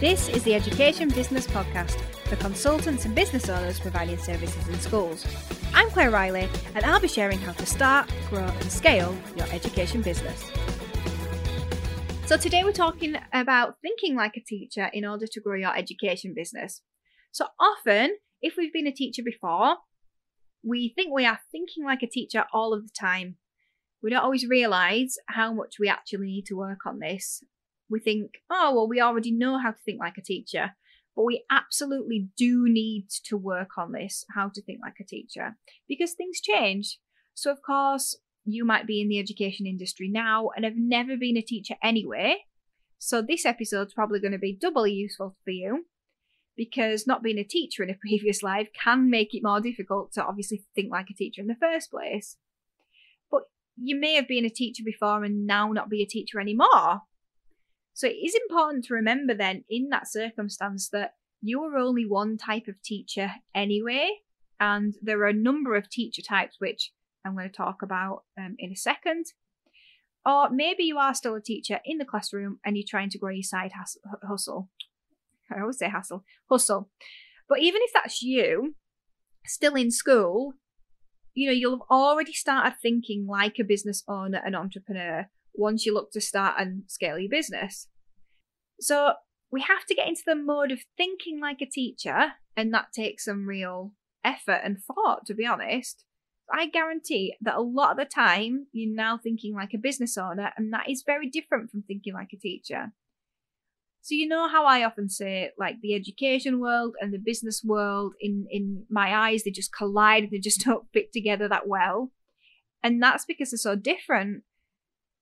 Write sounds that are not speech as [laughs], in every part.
This is the Education Business Podcast for consultants and business owners providing services in schools. I'm Claire Riley, and I'll be sharing how to start, grow, and scale your education business. So, today we're talking about thinking like a teacher in order to grow your education business. So, often, if we've been a teacher before, we think we are thinking like a teacher all of the time. We don't always realise how much we actually need to work on this. We think, oh, well, we already know how to think like a teacher, but we absolutely do need to work on this, how to think like a teacher, because things change. So, of course, you might be in the education industry now and have never been a teacher anyway. So, this episode's probably going to be doubly useful for you because not being a teacher in a [laughs] previous life can make it more difficult to obviously think like a teacher in the first place. But you may have been a teacher before and now not be a teacher anymore. So it is important to remember then in that circumstance that you are only one type of teacher anyway, and there are a number of teacher types which I'm going to talk about um, in a second. Or maybe you are still a teacher in the classroom and you're trying to grow your side hustle. I always say hustle, hustle. But even if that's you, still in school, you know, you'll have already started thinking like a business owner and entrepreneur once you look to start and scale your business. So we have to get into the mode of thinking like a teacher, and that takes some real effort and thought, to be honest. I guarantee that a lot of the time you're now thinking like a business owner, and that is very different from thinking like a teacher. So you know how I often say, like the education world and the business world, in in my eyes, they just collide. They just [laughs] don't fit together that well, and that's because they're so different.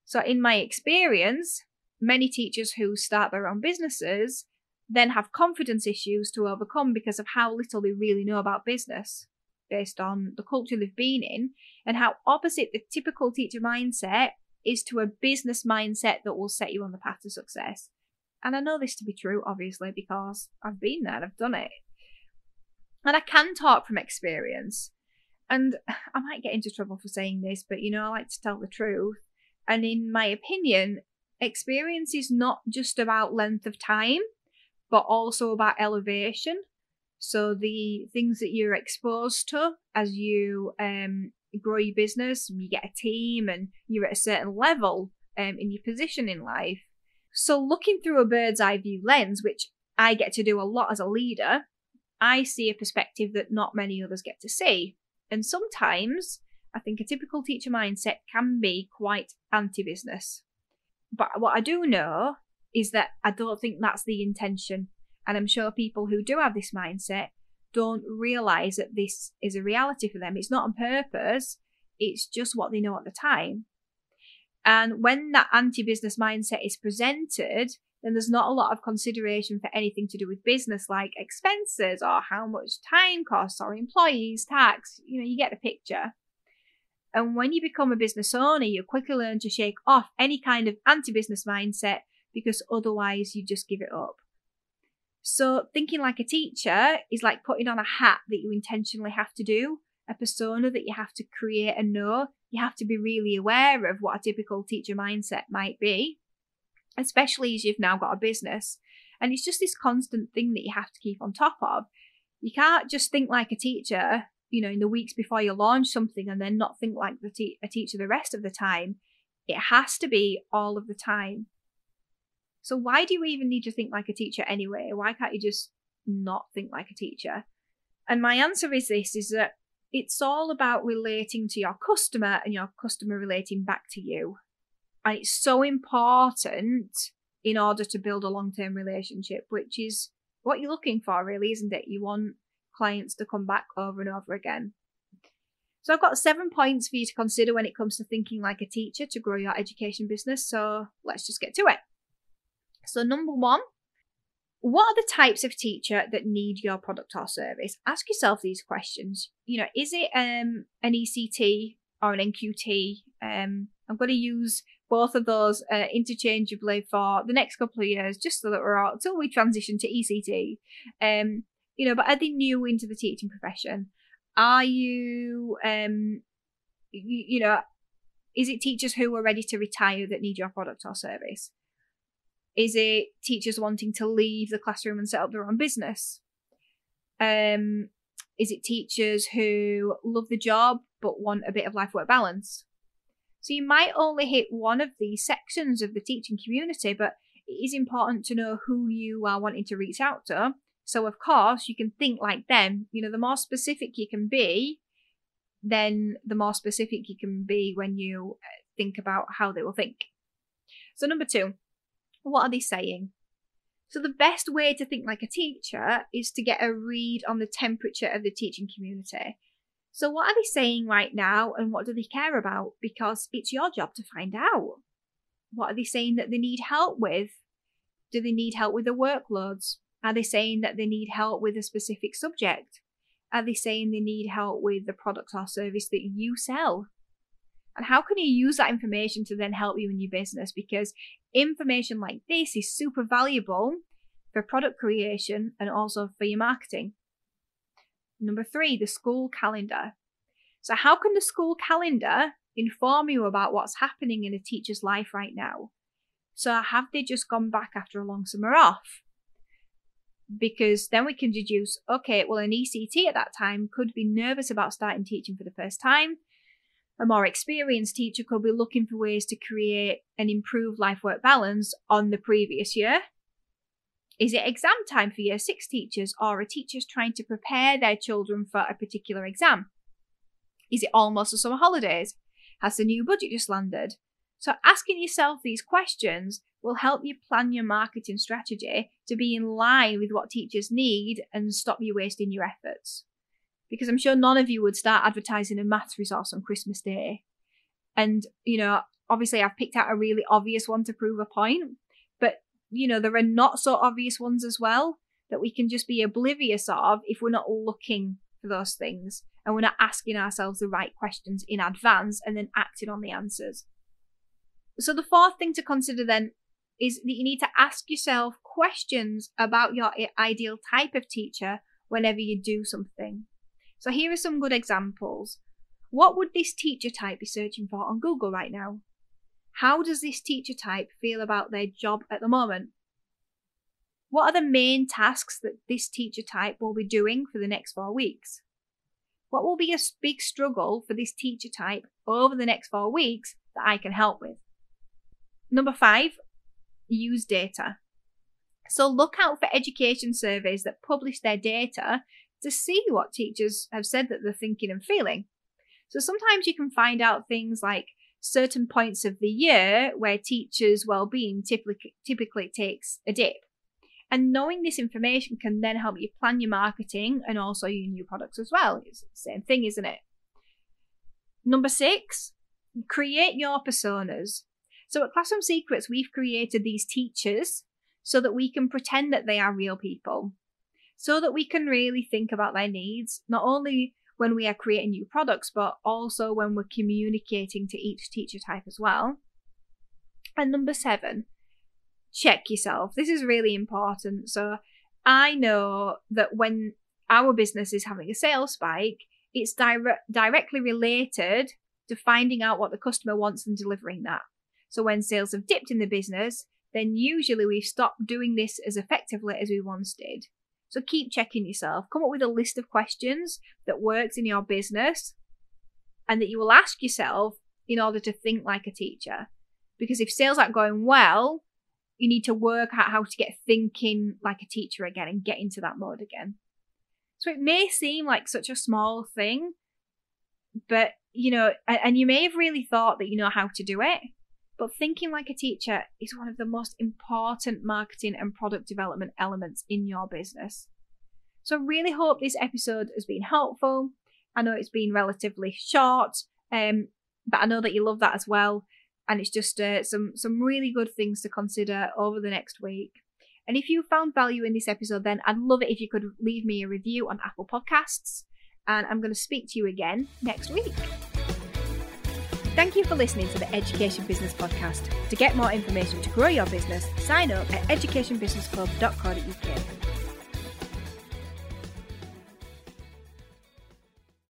So in my experience, many teachers who start their own businesses then have confidence issues to overcome because of how little they really know about business based on the culture they've been in and how opposite the typical teacher mindset is to a business mindset that will set you on the path to success. And I know this to be true, obviously, because I've been there, I've done it. And I can talk from experience. And [sighs] I might get into trouble for saying this, but you know, I like to tell the truth. And in my opinion, experience is not just about length of time, but also about elevation. So the things that you're exposed to as you um, grow your business, you get a team, and you're at a certain level um, in your position in life. So looking through a bird's eye view lens, which I get to do a lot as a leader, I see a perspective that not many others get to see. And sometimes I think a typical teacher mindset can be quite anti business. But what I do know is that I don't think that's the intention. And I'm sure people who do have this mindset don't realize that this is a reality for them. It's not on purpose, it's just what they know at the time. And when that anti business mindset is presented, then there's not a lot of consideration for anything to do with business like expenses or how much time costs or employees, tax. You know, you get the picture. And when you become a business owner, you quickly learn to shake off any kind of anti business mindset because otherwise you just give it up. So, thinking like a teacher is like putting on a hat that you intentionally have to do, a persona that you have to create and know. You have to be really aware of what a typical teacher mindset might be, especially as you've now got a business. And it's just this constant thing that you have to keep on top of. You can't just think like a teacher you know in the weeks before you launch something and then not think like the te- a teacher the rest of the time it has to be all of the time. So why do you even need to think like a teacher anyway? Why can't you just not think like a teacher? And my answer is this is that it's all about relating to your customer and your customer relating back to you. And it's so important in order to build a long-term relationship which is what you're looking for really isn't it? You want clients to come back over and over again. So I've got seven points for you to consider when it comes to thinking like a teacher to grow your education business. So let's just get to it. So number one, what are the types of teacher that need your product or service? Ask yourself these questions. You know, is it um, an ECT or an NQT? Um, I'm going to use both of those uh, interchangeably for the next couple of years, just so that we're out until we transition to ECT. Um, you know, but are they new into the teaching profession? Are you, um, you, you know, is it teachers who are ready to retire that need your product or service? Is it teachers wanting to leave the classroom and set up their own business? Um, is it teachers who love the job but want a bit of life work balance? So you might only hit one of these sections of the teaching community, but it is important to know who you are wanting to reach out to. So, of course, you can think like them. You know, the more specific you can be, then the more specific you can be when you uh, think about how they will think. So, number two, what are they saying? So, the best way to think like a teacher is to get a read on the temperature of the teaching community. So, what are they saying right now and what do they care about? Because it's your job to find out. What are they saying that they need help with? Do they need help with the workloads? Are they saying that they need help with a specific subject? Are they saying they need help with the product or service that you sell? And how can you use that information to then help you in your business? Because information like this is super valuable for product creation and also for your marketing. Number three, the school calendar. So, how can the school calendar inform you about what's happening in a teacher's life right now? So, have they just gone back after a long summer off? Because then we can deduce okay, well, an ECT at that time could be nervous about starting teaching for the first time a more experienced teacher could be looking for ways to create an improved life work balance on the previous year. Is it exam time for year six teachers, or are teachers trying to prepare their children for a particular exam? Is it almost the summer holidays? Has the new budget just landed? So, asking yourself these questions will help you plan your marketing strategy to be in line with what teachers need and stop you wasting your efforts because I'm sure none of you would start advertising a maths resource on Christmas Day. And, you know, obviously I've picked out a really obvious one to prove a point, but, you know, there are not so obvious ones as well that we can just be oblivious of if we're not looking for those things and we're not asking ourselves the right questions in advance and then acting on the answers. So the fourth thing to consider then is that you need to ask yourself questions about your ideal type of teacher whenever you do something. So here are some good examples. What would this teacher type be searching for on Google right now? How does this teacher type feel about their job at the moment? What are the main tasks that this teacher type will be doing for the next four weeks? What will be a big struggle for this teacher type over the next four weeks that I can help with? Number five, use data. So look out for education surveys that publish their data to see what teachers have said that they're thinking and feeling. So sometimes you can find out things like certain points of the year where teachers' well-being typically typically takes a dip. And knowing this information can then help you plan your marketing and also your new products as well. It's the same thing, isn't it? Number six, create your personas. So at Classroom Secrets, we've created these teachers so that we can pretend that they are real people so that we can really think about their needs, not only when we are creating new products, but also when we're communicating to each teacher type as well. And number seven, check yourself. This is really important. So I know that when our business is having a sales spike, it's dire- directly related to finding out what the customer wants and delivering that. So when sales have dipped in the business, then usually we've stopped doing this as effectively as we once did. So keep checking yourself. Come up with a list of questions that works in your business and that you will ask yourself in order to think like a teacher. Because if sales aren't going well, you need to work out how to get thinking like a teacher again and get into that mode again. So it may seem like such a small thing, but you know, and you may have really thought that you know how to do it, but thinking like a teacher is one of the most important marketing and product development elements in your business. So, I really hope this episode has been helpful. I know it's been relatively short, um, but I know that you love that as well. And it's just uh, some some really good things to consider over the next week. And if you found value in this episode, then I'd love it if you could leave me a review on Apple Podcasts. And I'm going to speak to you again next week. Thank you for listening to the Education Business Podcast. To get more information to grow your business, sign up at educationbusinessclub.co.uk.